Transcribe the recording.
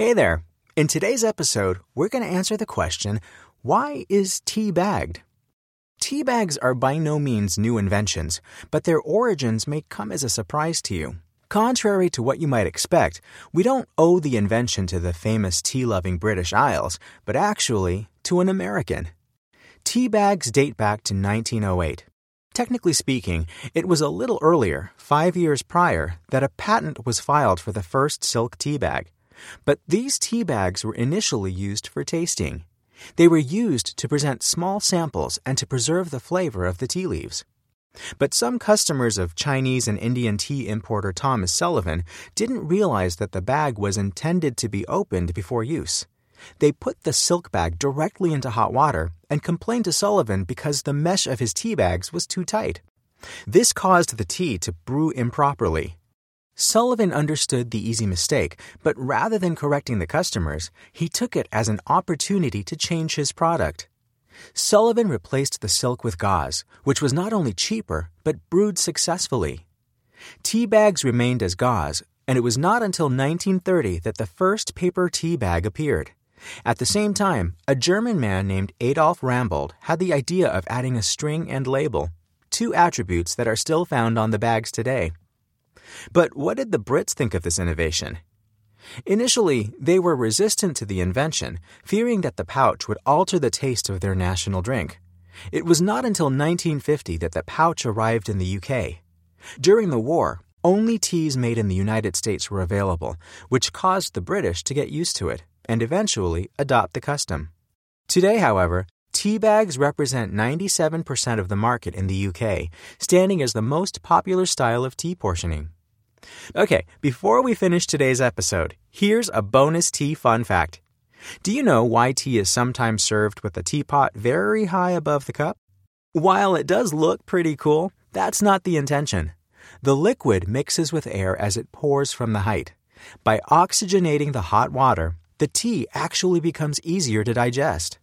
Hey there. In today's episode, we're going to answer the question why is tea bagged? Tea bags are by no means new inventions, but their origins may come as a surprise to you. Contrary to what you might expect, we don't owe the invention to the famous tea loving British Isles, but actually to an American. Tea bags date back to 1908. Technically speaking, it was a little earlier, five years prior, that a patent was filed for the first silk tea bag. But these tea bags were initially used for tasting. They were used to present small samples and to preserve the flavor of the tea leaves. But some customers of Chinese and Indian tea importer Thomas Sullivan didn't realize that the bag was intended to be opened before use. They put the silk bag directly into hot water and complained to Sullivan because the mesh of his tea bags was too tight. This caused the tea to brew improperly, Sullivan understood the easy mistake, but rather than correcting the customers, he took it as an opportunity to change his product. Sullivan replaced the silk with gauze, which was not only cheaper, but brewed successfully. Tea bags remained as gauze, and it was not until 1930 that the first paper tea bag appeared. At the same time, a German man named Adolf Rambold had the idea of adding a string and label, two attributes that are still found on the bags today. But what did the Brits think of this innovation? Initially, they were resistant to the invention, fearing that the pouch would alter the taste of their national drink. It was not until 1950 that the pouch arrived in the UK. During the war, only teas made in the United States were available, which caused the British to get used to it and eventually adopt the custom. Today, however, tea bags represent 97% of the market in the UK, standing as the most popular style of tea portioning. Okay, before we finish today's episode, here's a bonus tea fun fact. Do you know why tea is sometimes served with a teapot very high above the cup? While it does look pretty cool, that's not the intention. The liquid mixes with air as it pours from the height. By oxygenating the hot water, the tea actually becomes easier to digest.